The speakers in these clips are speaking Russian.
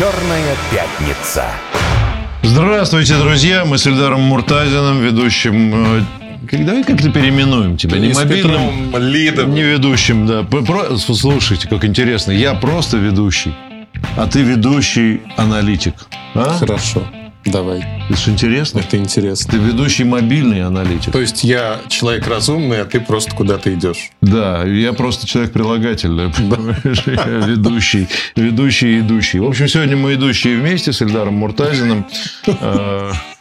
«Черная пятница». Здравствуйте, друзья! Мы с Эльдаром Муртазиным, ведущим... э, Давай как-то переименуем тебя. Не мобильным, Петром Лидовым. не ведущим, да. Про- Слушайте, как интересно. Я просто ведущий, а ты ведущий аналитик. А? Хорошо, давай. Это ж интересно. Это интересно. Ты ведущий мобильный аналитик. То есть я человек разумный, а ты просто куда-то идешь. Да, я просто человек прилагательный, понимаешь? Я ведущий, ведущий и идущий. В общем, сегодня мы идущие вместе с Эльдаром Муртазиным.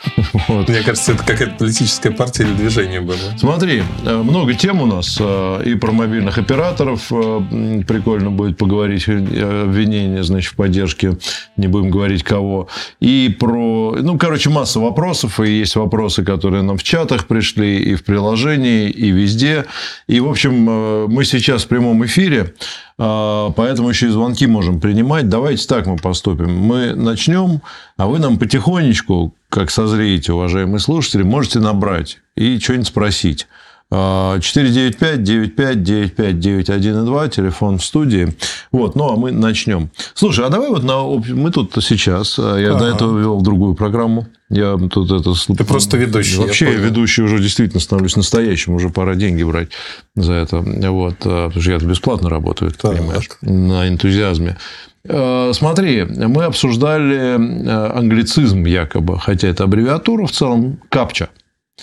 Вот. Мне кажется, это какая-то политическая партия или движение было. Смотри, э, много тем у нас э, и про мобильных операторов. э, Прикольно будет поговорить обвинение, значит, в поддержке, не будем говорить кого. И про, ну, короче, масса вопросов. И есть вопросы, которые нам в чатах пришли, и в приложении, и везде. И, в общем, мы сейчас в прямом эфире, поэтому еще и звонки можем принимать. Давайте так мы поступим. Мы начнем, а вы нам потихонечку, как созреете, уважаемые слушатели, можете набрать и что-нибудь спросить. А, 495-95-95-91-2, телефон в студии. Вот, ну, а мы начнем. Слушай, а давай вот на... Мы тут сейчас, а, я до этого вел другую программу. Я тут это... Ты просто ведущий, я Вообще, я, понял. ведущий уже действительно становлюсь настоящим. Уже пора деньги брать за это. Вот, а, потому что я бесплатно работаю, ты Так. понимаешь, на энтузиазме. Э, Смотри, мы обсуждали э, англицизм якобы, хотя это аббревиатура в целом, капча.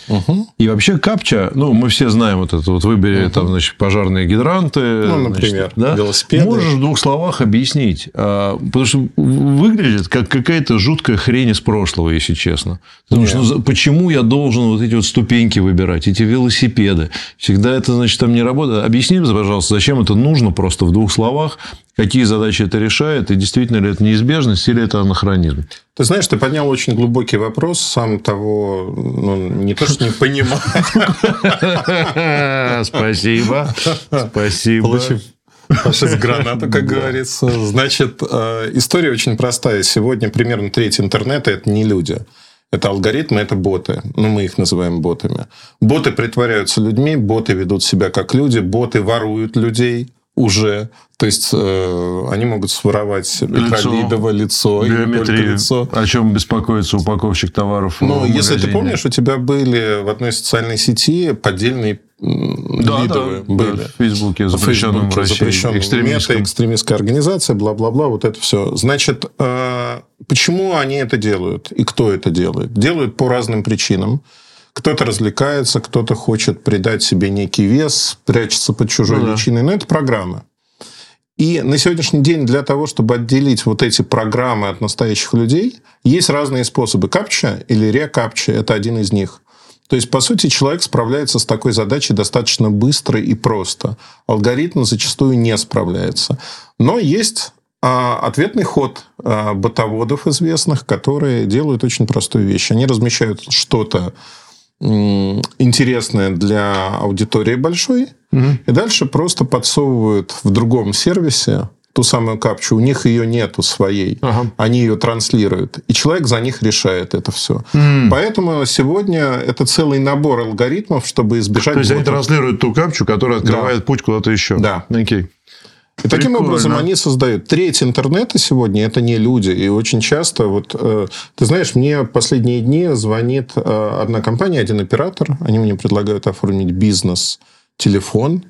Угу. И вообще капча, ну, мы все знаем вот это вот, выбери там, значит, пожарные гидранты. Ну, значит, например, да? велосипеды. Можешь в двух словах объяснить, а, потому что выглядит как какая-то жуткая хрень из прошлого, если честно. Потому что ну, почему я должен вот эти вот ступеньки выбирать, эти велосипеды? Всегда это, значит, там не работает. Объясни, пожалуйста, зачем это нужно просто в двух словах, какие задачи это решает, и действительно ли это неизбежность или это анахронизм? Ты знаешь, ты поднял очень глубокий вопрос, сам того, ну, не то, что не понимаю. Спасибо. Спасибо. Получив Паша с гранату, как говорится. Значит, э, история очень простая. Сегодня примерно треть интернета – это не люди. Это алгоритмы, это боты. Ну, мы их называем ботами. Боты притворяются людьми, боты ведут себя как люди, боты воруют людей уже. То есть, э, они могут своровать Лицо. Лицо, Биометрию. лицо. О чем беспокоится упаковщик товаров Ну, если ты помнишь, у тебя были в одной социальной сети поддельные Да, лидовые. да, были. да, в Фейсбуке, запрещенном в России, запрещенном экстремистском. мета, экстремистская организация, бла-бла-бла, вот это все. Значит, э, почему они это делают и кто это делает? Делают по разным причинам. Кто-то развлекается, кто-то хочет придать себе некий вес, прячется под чужой Ну да. личиной. Но это программы. И на сегодняшний день для того, чтобы отделить вот эти программы от настоящих людей, есть разные способы. Капча или рекапча – это один из них. То есть, по сути, человек справляется с такой задачей достаточно быстро и просто. Алгоритм зачастую не справляется. Но есть а, ответный ход а, ботоводов известных, которые делают очень простую вещь. Они размещают что-то интересное для аудитории большой, и дальше просто подсовывают в другом сервисе ту самую капчу. У них ее нету своей. Ага. Они ее транслируют. И человек за них решает это все. Поэтому сегодня это целый набор алгоритмов, чтобы избежать... То есть, они ботов. транслируют ту капчу, которая открывает путь куда-то еще. Да. Окей. И таким Прикольно. образом они создают треть интернета сегодня это не люди. И очень часто, вот э, ты знаешь, мне последние дни звонит э, одна компания, один оператор. Они мне предлагают оформить бизнес, телефон.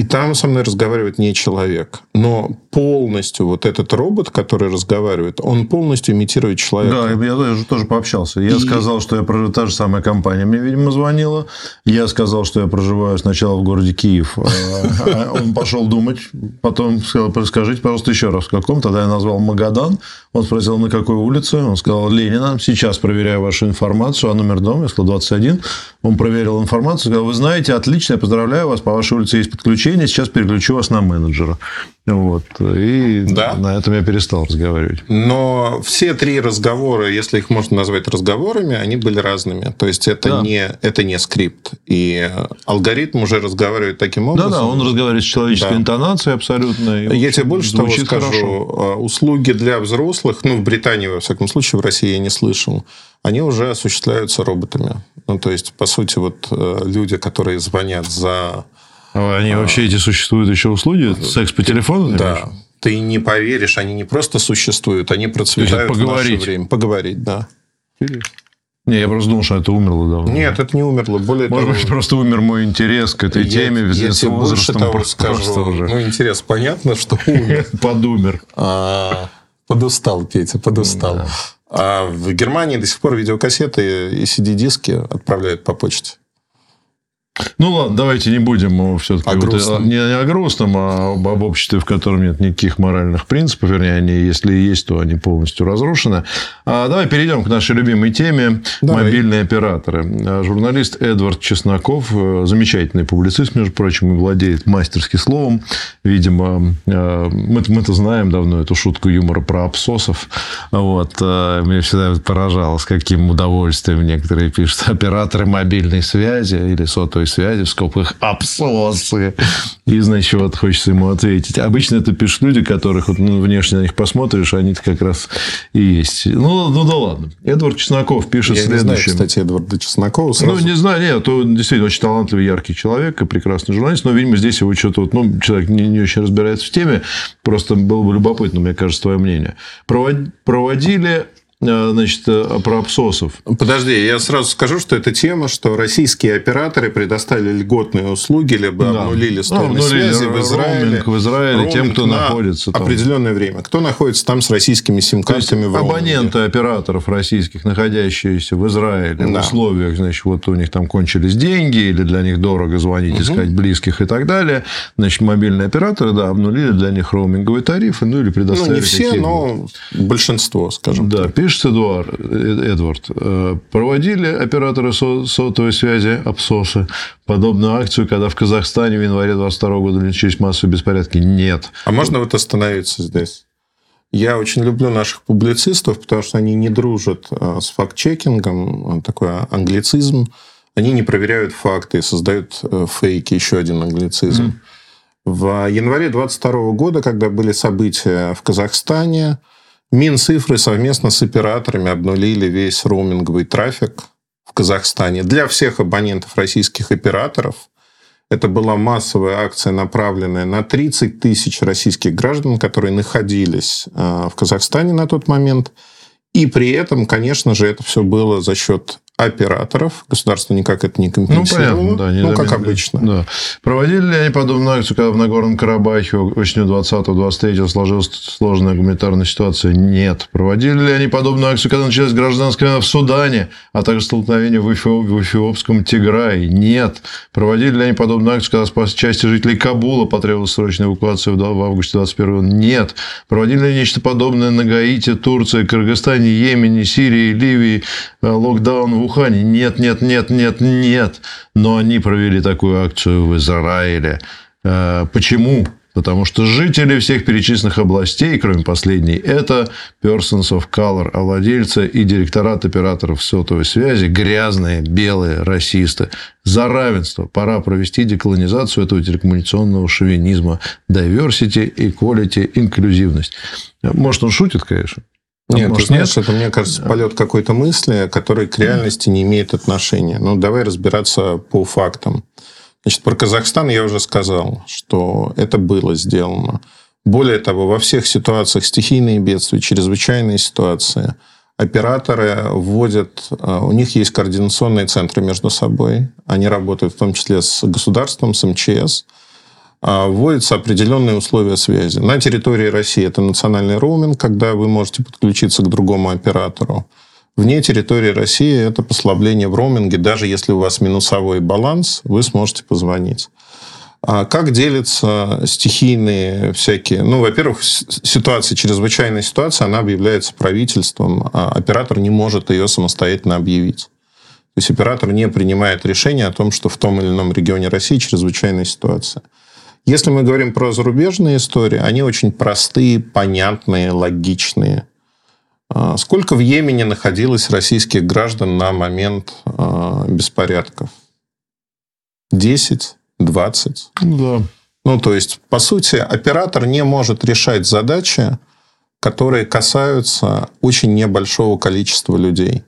И там со мной разговаривает не человек. Но полностью вот этот робот, который разговаривает, он полностью имитирует человека. Да, я тоже, тоже пообщался. Я И- сказал, что я проживаю... Та же самая компания мне, видимо, звонила. Я сказал, что я проживаю сначала в городе Киев. А Он пошел думать. Потом сказал, расскажите, пожалуйста, еще раз, в каком. Тогда я назвал Магадан. Он спросил, на какой улице. Он сказал, Ленина. Сейчас проверяю вашу информацию. А номер дома? Я сказал, 21. Он проверил информацию. Сказал, вы знаете, отлично, я поздравляю вас. По вашей улице есть подключение. Сейчас переключу вас на менеджера. Вот. И Да. на этом я перестал разговаривать. Но все три разговора, если их можно назвать разговорами, они были разными. То есть это, Да. не, это не скрипт. И алгоритм уже разговаривает таким образом. Да-да, он разговаривает с человеческой Да. интонацией абсолютно. и, Я тебе больше того скажу. хорошо. А, Услуги для взрослых, ну, в Британии, во всяком случае, в России я не слышал, они уже осуществляются роботами. Ну, то есть, по сути, вот э, люди, которые звонят за... А Они вообще эти существуют еще услуги? Секс по телефону? Да. имеешь? Ты не поверишь, они не просто существуют, они процветают в наше время. Поговорить, да. Не, я просто думал, что это умерло давно. Нет, это не умерло. Более Может того, быть, просто умер мой интерес к этой я, теме. я с тебе больше того просто- скажу. просто уже. Ну, интерес, понятно, что умер. Подумер. А, Подустал, Петя, подустал. А в Германии до сих пор видеокассеты и CD-диски отправляют по почте. Ну ладно, давайте не будем все-таки О грустном. не, не о грустном, а об, об обществе, в котором нет никаких моральных принципов, вернее, они, если и есть, то они полностью разрушены. А давай перейдем к нашей любимой теме Давай. мобильные операторы. А, Журналист Эдвард Чесноков, э, замечательный публицист, между прочим, и владеет мастерски словом. Видимо, э, мы, мы-то знаем давно эту шутку юмора про абсосов. Вот. э, Меня всегда поражало, с каким удовольствием некоторые пишут операторы мобильной связи или сотовой связи, в скобках абсосы. И, значит, вот хочется ему ответить. Обычно это пишут люди, которых вот, ну, внешне на них посмотришь, они-то как раз и есть. Ну, ну да ладно. Эдвард Чесноков пишет Я не знаю, следующее. кстати, Эдварда Чеснокова. Сразу... Ну, не знаю, нет, то действительно очень талантливый, яркий человек и прекрасный журналист, но, видимо, здесь его что-то... Вот, ну, человек не, не очень разбирается в теме, просто было бы любопытно, мне кажется, твое мнение. Провод- Проводили, значит, э, про абсосов. Подожди, я сразу скажу, что это тема, что российские операторы предоставили льготные услуги, либо Да. обнулили Ну, обнулили связи в Израиле. роуминг в Израиле тем, Роуминг кто на находится там. определенное время. Кто находится там с российскими сим-картами в роуминге. абоненты операторов российских, находящиеся в Израиле, в Да. условиях, значит, вот у них там кончились деньги, или для них дорого звонить, искать близких и так далее, значит, мобильные операторы, да, обнулили для них роуминговые тарифы, ну, или Ну, предоставили не все, но большинство, скажем Да, так. Пишет Эдуард, Эдвард. э, Проводили операторы со- сотовой связи, АПСОСы, подобную акцию, когда в Казахстане в январе 22 года начались массовые беспорядки? Нет. А можно вот остановиться здесь? Я очень люблю наших публицистов, потому что они не дружат э, с факт-чекингом, э, такой англицизм. Они не проверяют факты и создают э, фейки, еще один англицизм. В январе 22 года, когда были события в Казахстане, Минцифры совместно с операторами обнулили весь роуминговый трафик в Казахстане для всех абонентов российских операторов. Это была массовая акция, направленная на 30 тысяч российских граждан, которые находились э, в Казахстане на тот момент. И при этом, конечно же, это все было за счет операторов. Государство никак это не Ну, компенсировало. понятно, да. не ну, как обычно. Да. Проводили ли они подобную акцию, когда в Нагорном Карабахе осенью 20-23 сложилась сложная гуманитарная ситуация? Нет. Проводили ли они подобную акцию, когда началась гражданская война в Судане, а также столкновение в, Эфиоп- в эфиопском Тиграе? Нет. Проводили ли они подобную акцию, когда спас части жителей Кабула потребовалась срочная эвакуация в августе 21 Нет. Проводили ли они нечто подобное на Гаити, Турции, Кыргызстане, Йемене, Сирии, Ливии, э, локдаун в Ухане? Нет, нет, нет, нет, нет. Но они провели такую акцию в Израиле. Э, Почему? Потому что жители всех перечисленных областей, кроме последней, это persons of color, а владельцы и директорат операторов сотовой связи грязные, белые, расисты. За равенство пора провести деколонизацию этого телекоммуникационного шовинизма. Diversity, equality, инклюзивность. Может, он шутит, конечно. Нет, может, ты знаешь, это, мне кажется, полет какой-то мысли, который к реальности не имеет отношения. Ну, давай разбираться по фактам. Значит, про Казахстан я уже сказал, что это было сделано. Более того, во всех ситуациях стихийные бедствия, чрезвычайные ситуации, операторы вводят, э, у них есть координационные центры между собой, они работают в том числе с государством, с МЧС, вводятся определенные условия связи. На территории России это национальный роуминг, когда вы можете подключиться к другому оператору. Вне территории России это послабление в роуминге. Даже если у вас минусовой баланс, вы сможете позвонить. А как делятся стихийные всякие... Ну, во-первых, ситуация, чрезвычайная ситуация, она объявляется правительством, а оператор не может ее самостоятельно объявить. То есть оператор не принимает решение о том, что в том или ином регионе России чрезвычайная ситуация. Если мы говорим про зарубежные истории, они очень простые, понятные, логичные. А, Сколько в Йемене находилось российских граждан на момент а, беспорядков? 10? 20? Ну, да. Ну, то есть, по сути, оператор не может решать задачи, которые касаются очень небольшого количества людей.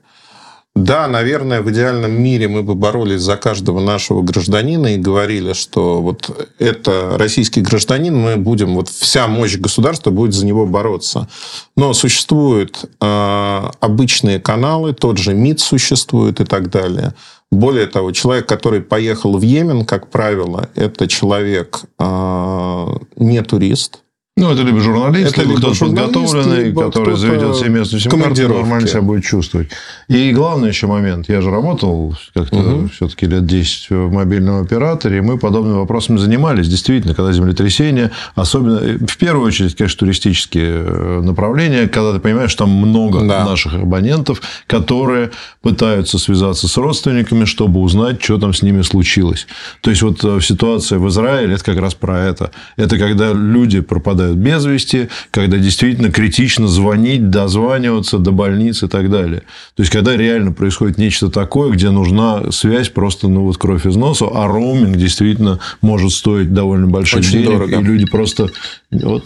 Да, наверное, в идеальном мире мы бы боролись за каждого нашего гражданина и говорили, что вот это российский гражданин, мы будем, вот вся мощь государства будет за него бороться. Но существуют э, обычные каналы, тот же МИД существует и так далее. Более того, человек, который поехал в Йемен, как правило, это человек э, не турист, ну, это либо журналист, это либо, кто-то подготовленный, либо который заведет себе местную сим-карту, нормально себя будет чувствовать. И главный еще момент. Я же работал как-то угу. все-таки лет 10 в мобильном операторе, и мы подобными вопросами занимались. Действительно, когда землетрясение, особенно, в первую очередь, конечно, туристические э, направления, когда ты понимаешь, что там много да. наших абонентов, которые пытаются связаться с родственниками, чтобы узнать, что там с ними случилось. То есть, вот э, ситуация в Израиле, это как раз про это. Это когда люди пропадают пропадают без вести, когда действительно критично звонить, дозваниваться до больницы и так далее. То есть, когда реально происходит нечто такое, где нужна связь просто, ну, вот кровь из носа, а роуминг действительно может стоить довольно больших Очень денег, дорого. и люди просто, вот,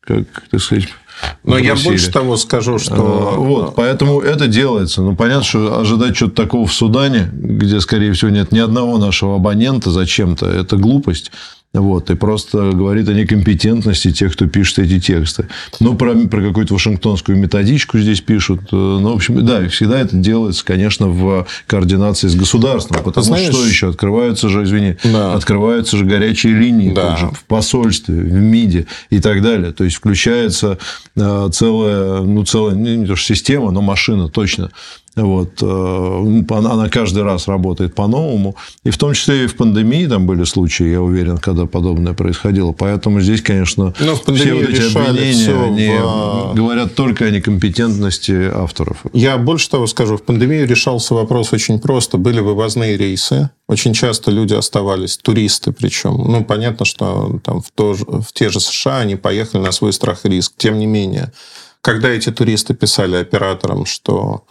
как, так сказать, но я больше того скажу, что... А, вот, поэтому это делается. Ну, понятно, что ожидать чего-то такого в Судане, где, скорее всего, нет ни одного нашего абонента зачем-то, это глупость. Вот, и просто говорит о некомпетентности тех, кто пишет эти тексты. Ну, про, про какую-то вашингтонскую методичку здесь пишут. Э, ну, в общем, да, всегда это делается, конечно, в координации с государством. Потому Знаешь, что еще? Открываются же, извини, да. открываются же горячие линии да. же, в посольстве, в МИДе и так далее. То есть, включается э, целая, ну, целая, не то что система, но машина точно вот, э, она каждый раз работает по-новому. И в том числе и в пандемии там были случаи, я уверен, когда подобное происходило. Поэтому здесь, конечно, Но в все вот эти обвинения они в... говорят только о некомпетентности авторов. Я больше того скажу. В пандемию решался вопрос очень просто. Были вывозные рейсы. Очень часто люди оставались, туристы причем. Ну, понятно, что там в, то, в те же США они поехали на свой страх и риск. Тем не менее, когда эти туристы писали операторам, что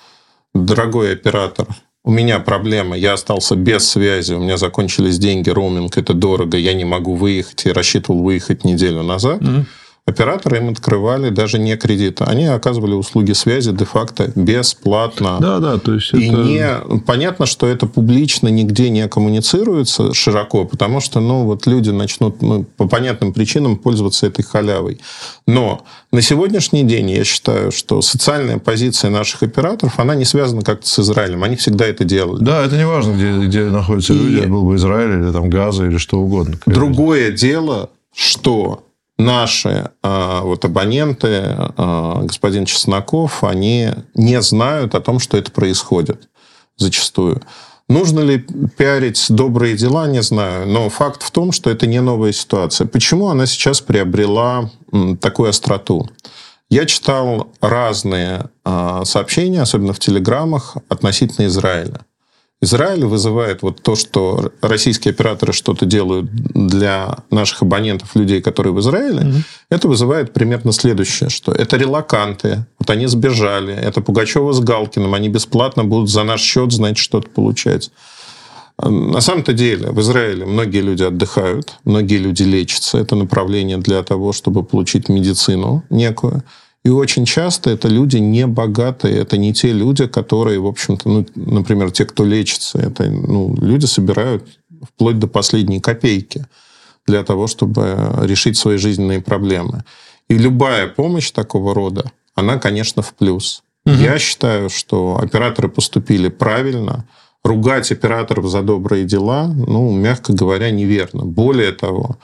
дорогой оператор, у меня проблема, я остался без связи, у меня закончились деньги, роуминг, это дорого, я не могу выехать, и рассчитывал выехать неделю назад. Mm-hmm операторы им открывали даже не кредиты. Они оказывали услуги связи де-факто бесплатно. Да, да, то есть И это... не... понятно, что это публично нигде не коммуницируется широко, потому что, ну, вот люди начнут ну, по понятным причинам пользоваться этой халявой. Но на сегодняшний день я считаю, что социальная позиция наших операторов, она не связана как-то с Израилем. Они всегда это делали. Да, это не важно, где, где находятся И... люди, был бы Израиль или там Газа или что угодно. Другое дело, что наши а, вот абоненты, а, господин Чесноков, они не знают о том, что это происходит зачастую. Нужно ли пиарить добрые дела, не знаю. Но факт в том, что это не новая ситуация. Почему она сейчас приобрела такую остроту? Я читал разные а, сообщения, особенно в телеграммах, относительно Израиля. Израиль вызывает вот то, что российские операторы что-то делают для наших абонентов, людей, которые в Израиле, mm-hmm. это вызывает примерно следующее, что это релаканты, вот они сбежали, это Пугачева с Галкиным, они бесплатно будут за наш счет, знаете, что-то получать. На самом-то деле в Израиле многие люди отдыхают, многие люди лечатся. Это направление для того, чтобы получить медицину некую. И очень часто это люди не богатые, это не те люди, которые, в общем-то, ну, например, те, кто лечится, это ну, люди собирают вплоть до последней копейки для того, чтобы решить свои жизненные проблемы. И любая помощь такого рода, она, конечно, в плюс. Угу. Я считаю, что операторы поступили правильно. Ругать операторов за добрые дела, ну, мягко говоря, неверно. Более того,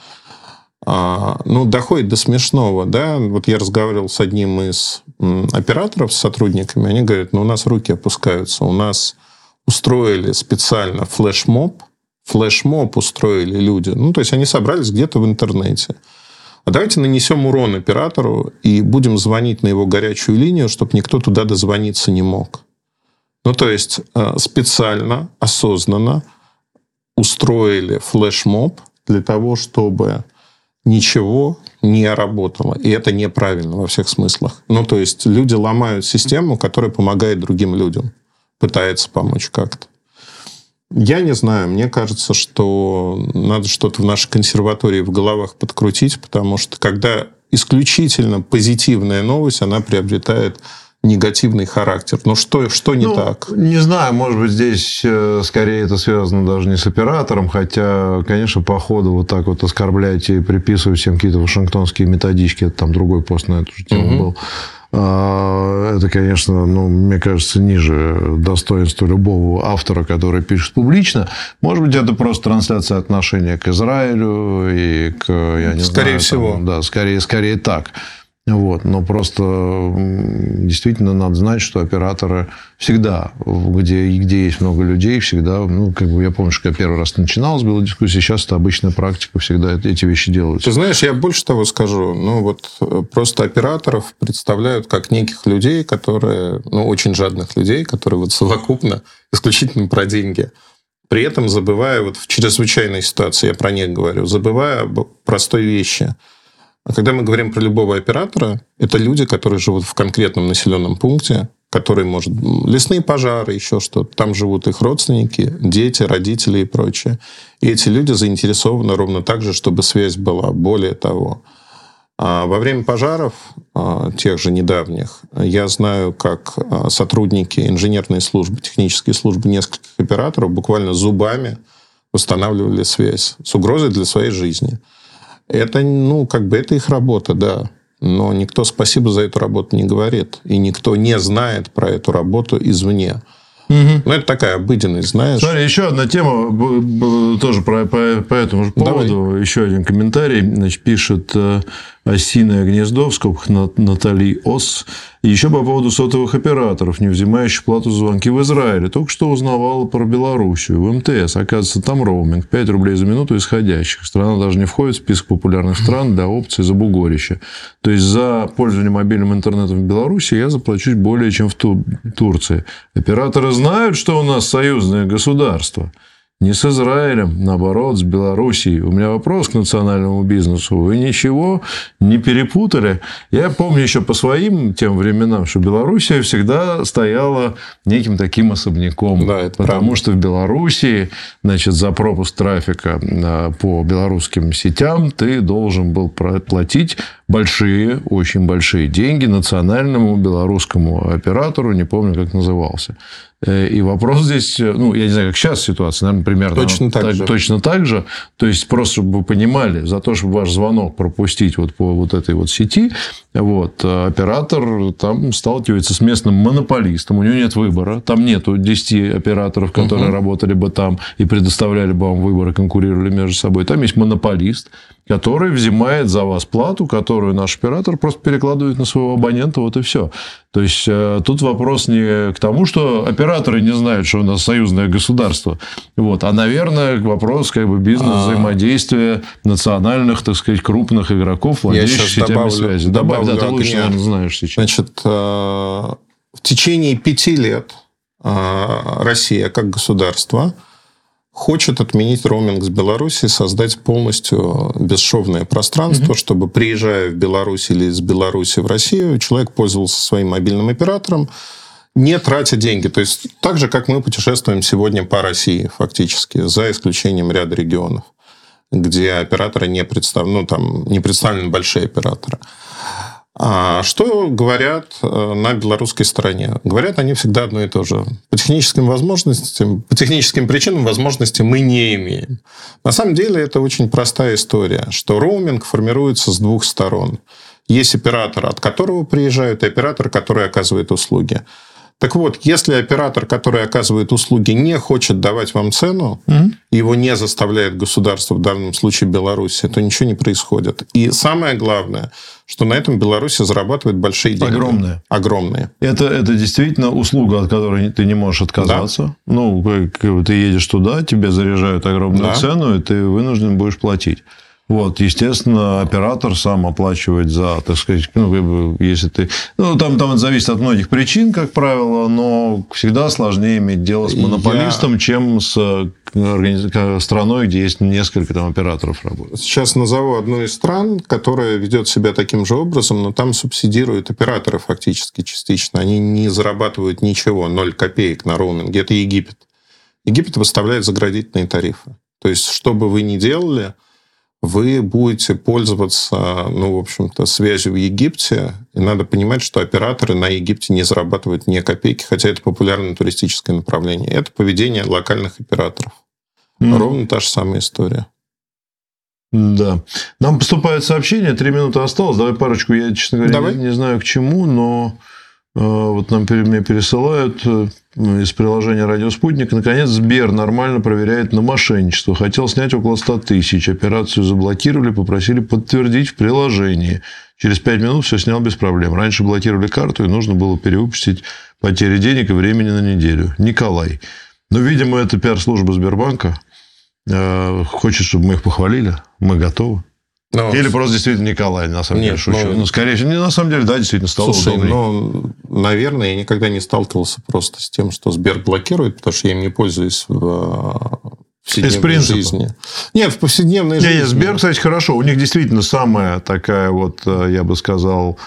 ну, доходит до смешного, да. Вот я разговаривал с одним из операторов, с сотрудниками, они говорят, ну, у нас руки опускаются, у нас устроили специально флешмоб, флешмоб устроили люди, ну, то есть они собрались где-то в интернете. А давайте нанесем урон оператору и будем звонить на его горячую линию, чтобы никто туда дозвониться не мог. Ну, то есть э, специально, осознанно устроили флешмоб для того, чтобы ничего не работало. И это неправильно во всех смыслах. Ну, то есть люди ломают систему, которая помогает другим людям, пытается помочь как-то. Я не знаю, мне кажется, что надо что-то в нашей консерватории в головах подкрутить, потому что когда исключительно позитивная новость, она приобретает негативный характер. Ну что, что не ну, так? Не знаю, может быть, здесь э, скорее это связано даже не с оператором, хотя, конечно, по ходу вот так вот оскорблять и приписывать всем какие-то вашингтонские методички, это там другой пост на эту же тему угу. был. А, это, конечно, ну, мне кажется, ниже достоинства любого автора, который пишет публично. Может быть, это просто трансляция отношения к Израилю и к, я не скорее знаю... всего. Там, да, скорее, скорее так. Вот. Но просто действительно надо знать, что операторы всегда, где, где есть много людей, всегда, ну, как бы я помню, что я первый раз начинал с белой дискуссии, сейчас это обычная практика, всегда эти вещи делаются. Ты знаешь, я больше того скажу, ну, вот э, просто операторов представляют как неких людей, которые, ну, очень жадных людей, которые вот совокупно исключительно про деньги. При этом забывая вот в чрезвычайной ситуации, я про них говорю, забывая об простой вещи – а когда мы говорим про любого оператора, это люди, которые живут в конкретном населенном пункте, который может... Лесные пожары, еще что-то. Там живут их родственники, дети, родители и прочее. И эти люди заинтересованы ровно так же, чтобы связь была. Более того, а во время пожаров, а, тех же недавних, я знаю, как сотрудники инженерной службы, технические службы нескольких операторов буквально зубами восстанавливали связь с угрозой для своей жизни. Это, ну, как бы это их работа, да. Но никто спасибо за эту работу не говорит. И никто не знает про эту работу извне. Угу. Ну, это такая обыденность, знаешь. Смотри, еще одна тема, тоже по, по, по этому же поводу. Давай. Еще один комментарий. Значит, пишет э, осиное гнездо, в скобках Натали Ос. Еще по поводу сотовых операторов, не взимающих плату за звонки в Израиле. Только что узнавал про Белоруссию. В МТС, оказывается, там роуминг. 5 рублей за минуту исходящих. Страна даже не входит в список популярных стран для опции за бугорище. То есть, за пользование мобильным интернетом в Беларуси я заплачу более, чем в Турции. Операторы знают, что у нас союзное государство не с Израилем, наоборот, с Белоруссией. У меня вопрос к национальному бизнесу. Вы ничего не перепутали? Я помню еще по своим тем временам, что Белоруссия всегда стояла неким таким особняком. Да, это потому правда. что в Белоруссии, значит, за пропуск трафика а, по белорусским сетям ты должен был платить большие, очень большие деньги национальному белорусскому оператору, не помню, как назывался. Э, и вопрос здесь, э, ну, я не знаю, как сейчас ситуация, наверное, примерно точно так, так, же. точно так же. То есть, просто чтобы вы понимали, за то, чтобы ваш звонок пропустить вот по вот этой вот сети, вот, э, оператор там сталкивается с местным монополистом, у него нет выбора, там нету 10 операторов, которые угу. работали бы там и предоставляли бы вам выборы, конкурировали между собой. Там есть монополист, который взимает за вас плату, которую наш оператор просто перекладывает на своего абонента, вот и все. То есть, э, тут вопрос не к тому, что операторы не знают, что у нас союзное государство, вот, а, наверное, вопрос как бы бизнес-взаимодействия а. национальных, так сказать, крупных игроков, владеющих сетями добавлю, связи. Добавлю да, ты лучше, наверное, знаешь сейчас. Значит, э, в течение пяти лет э, Россия как государство – хочет отменить роуминг с Беларуси, создать полностью бесшовное пространство, угу. чтобы, приезжая в Беларусь или из Беларуси в Россию, человек пользовался своим мобильным оператором, не тратя деньги. То есть так же, как мы путешествуем сегодня по России, фактически, за исключением ряда регионов, где операторы не представлены, ну, там, не представлены большие операторы. А что говорят э, на белорусской стороне? Говорят они всегда одно и то же. По техническим возможностям, по техническим причинам возможности мы не имеем. На самом деле это очень простая история, что роуминг формируется с двух сторон. Есть оператор, от которого приезжают, и оператор, который оказывает услуги. Так вот, если оператор, который оказывает услуги, не хочет давать вам цену, угу. его не заставляет государство, в данном случае Беларусь, то ничего не происходит. И самое главное, что на этом Беларусь зарабатывает большие деньги. Огромные. Огромные. Это, это действительно услуга, от которой ты не можешь отказаться. Да. Ну, ты едешь туда, тебе заряжают огромную да. цену, и ты вынужден будешь платить. Вот, естественно, оператор сам оплачивает за, так сказать, ну, если ты... Ну, там, там это зависит от многих причин, как правило, но всегда сложнее иметь дело с монополистом, Я... чем с страной, где есть несколько там операторов работают. Сейчас назову одну из стран, которая ведет себя таким же образом, но там субсидируют операторы фактически частично. Они не зарабатывают ничего, ноль копеек на роуминге. Это Египет. Египет выставляет заградительные тарифы. То есть, что бы вы ни делали, вы будете пользоваться, ну, в общем-то, связью в Египте, и надо понимать, что операторы на Египте не зарабатывают ни копейки, хотя это популярное туристическое направление. Это поведение локальных операторов. Mm. Ровно та же самая история. Да. Нам поступает сообщение, три минуты осталось. Давай парочку, я, честно говоря, Давай. Не, не знаю к чему, но вот нам мне пересылают э, из приложения «Радио Спутник». Наконец, Сбер нормально проверяет на мошенничество. Хотел снять около 100 тысяч. Операцию заблокировали, попросили подтвердить в приложении. Через пять минут все снял без проблем. Раньше блокировали карту, и нужно было перевыпустить потери денег и времени на неделю. Николай. Ну, видимо, это пиар-служба Сбербанка – Э, хочет, чтобы мы их похвалили, мы готовы. Ну, Или просто действительно Николай, на самом Нет, деле, шучу. Ну, ну, скорее всего, не на самом деле, да, действительно стало Слушай, удобнее. ну, наверное, я никогда не сталкивался просто с тем, что Сбер блокирует, потому что я им не пользуюсь в э, повседневной жизни. Нет, в повседневной не, жизни. Нет, Сбер, кстати, хорошо. У них действительно самая такая вот, э, я бы сказал,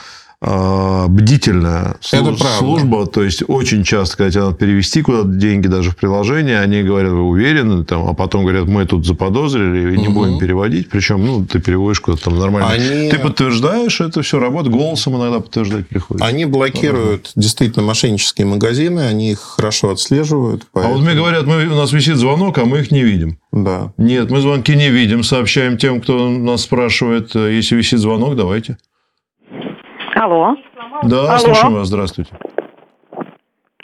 бдительная служ- служба. То есть, очень часто, когда тебе надо перевести куда-то деньги даже в приложение, они говорят, вы уверены, там, а потом говорят, мы тут заподозрили и не угу. будем переводить. Причем, ну, ты переводишь куда-то там нормально. Они... Ты подтверждаешь это все, работает, голосом иногда подтверждать приходится. Они блокируют ага. действительно мошеннические магазины, они их хорошо отслеживают. Поэтому... А вот мне говорят, мы, у нас висит звонок, а мы их не видим. Да. Нет, мы звонки не видим, сообщаем тем, кто нас спрашивает, если висит звонок, давайте. Алло. Да, Алло. слушаем вас. Здравствуйте.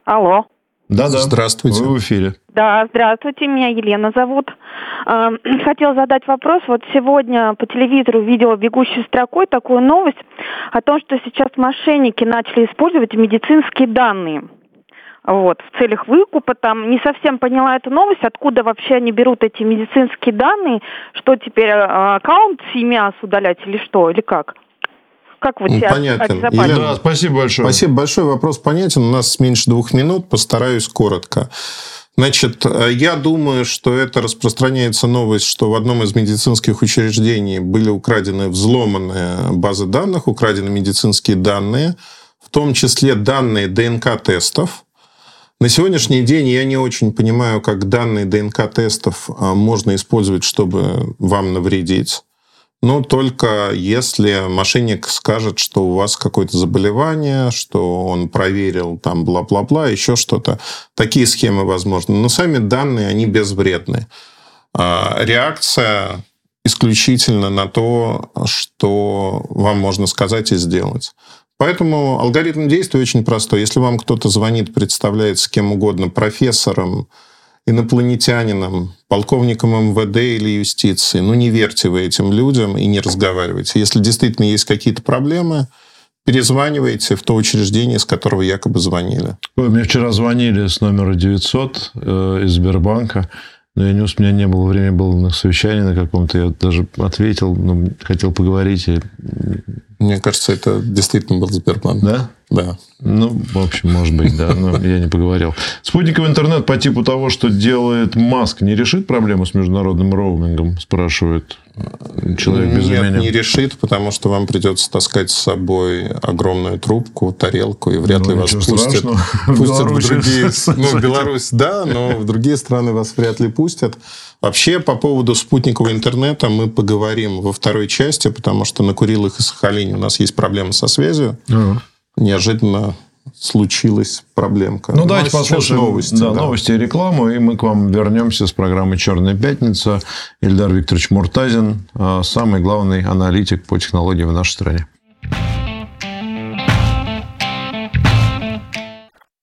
Алло. Да, да. Здравствуйте. Вы в эфире. Да, здравствуйте. Меня Елена зовут. Эм, хотела задать вопрос. Вот сегодня по телевизору видела бегущей строкой такую новость о том, что сейчас мошенники начали использовать медицинские данные. Вот, в целях выкупа там. Не совсем поняла эту новость, откуда вообще они берут эти медицинские данные, что теперь э, аккаунт семья удалять или что, или как? Как вы себя Понятен. Елена, да, спасибо большое. Спасибо большое. Вопрос понятен. У нас меньше двух минут. Постараюсь коротко. Значит, я думаю, что это распространяется новость, что в одном из медицинских учреждений были украдены взломанные базы данных, украдены медицинские данные, в том числе данные ДНК-тестов. На сегодняшний день я не очень понимаю, как данные ДНК-тестов а, можно использовать, чтобы вам навредить. Но только если мошенник скажет, что у вас какое-то заболевание, что он проверил там бла-бла-бла, еще что-то. Такие схемы возможны. Но сами данные, они безвредны. А реакция исключительно на то, что вам можно сказать и сделать. Поэтому алгоритм действия очень простой. Если вам кто-то звонит, представляется кем угодно, профессором, инопланетянином, полковником МВД или юстиции. Ну, не верьте вы этим людям и не разговаривайте. Если действительно есть какие-то проблемы, перезванивайте в то учреждение, с которого якобы звонили. Ой, мне вчера звонили с номера 900 э, из Сбербанка. Но я не, у меня не было времени, было на совещании на каком-то. Я даже ответил, но хотел поговорить. И... Мне кажется, это действительно был Сбербанк. Да? Да. Ну, в общем, может быть, да, но я не поговорил. Спутниковый интернет по типу того, что делает Маск, не решит проблему с международным роумингом, спрашивает человек без Нет, имени. не решит, потому что вам придется таскать с собой огромную трубку, тарелку, и вряд ну, ли вас пустят, пустят в другие... Ну, в Беларусь, да, но в другие страны вас вряд ли пустят. Вообще, по поводу спутникового интернета мы поговорим во второй части, потому что на Курилах и Сахалине у нас есть проблемы со связью. Uh-huh неожиданно случилась проблемка. Ну, давайте послушаем новости, да, да. новости и рекламу, и мы к вам вернемся с программы «Черная пятница». Ильдар Викторович Муртазин, а, самый главный аналитик по технологиям в нашей стране.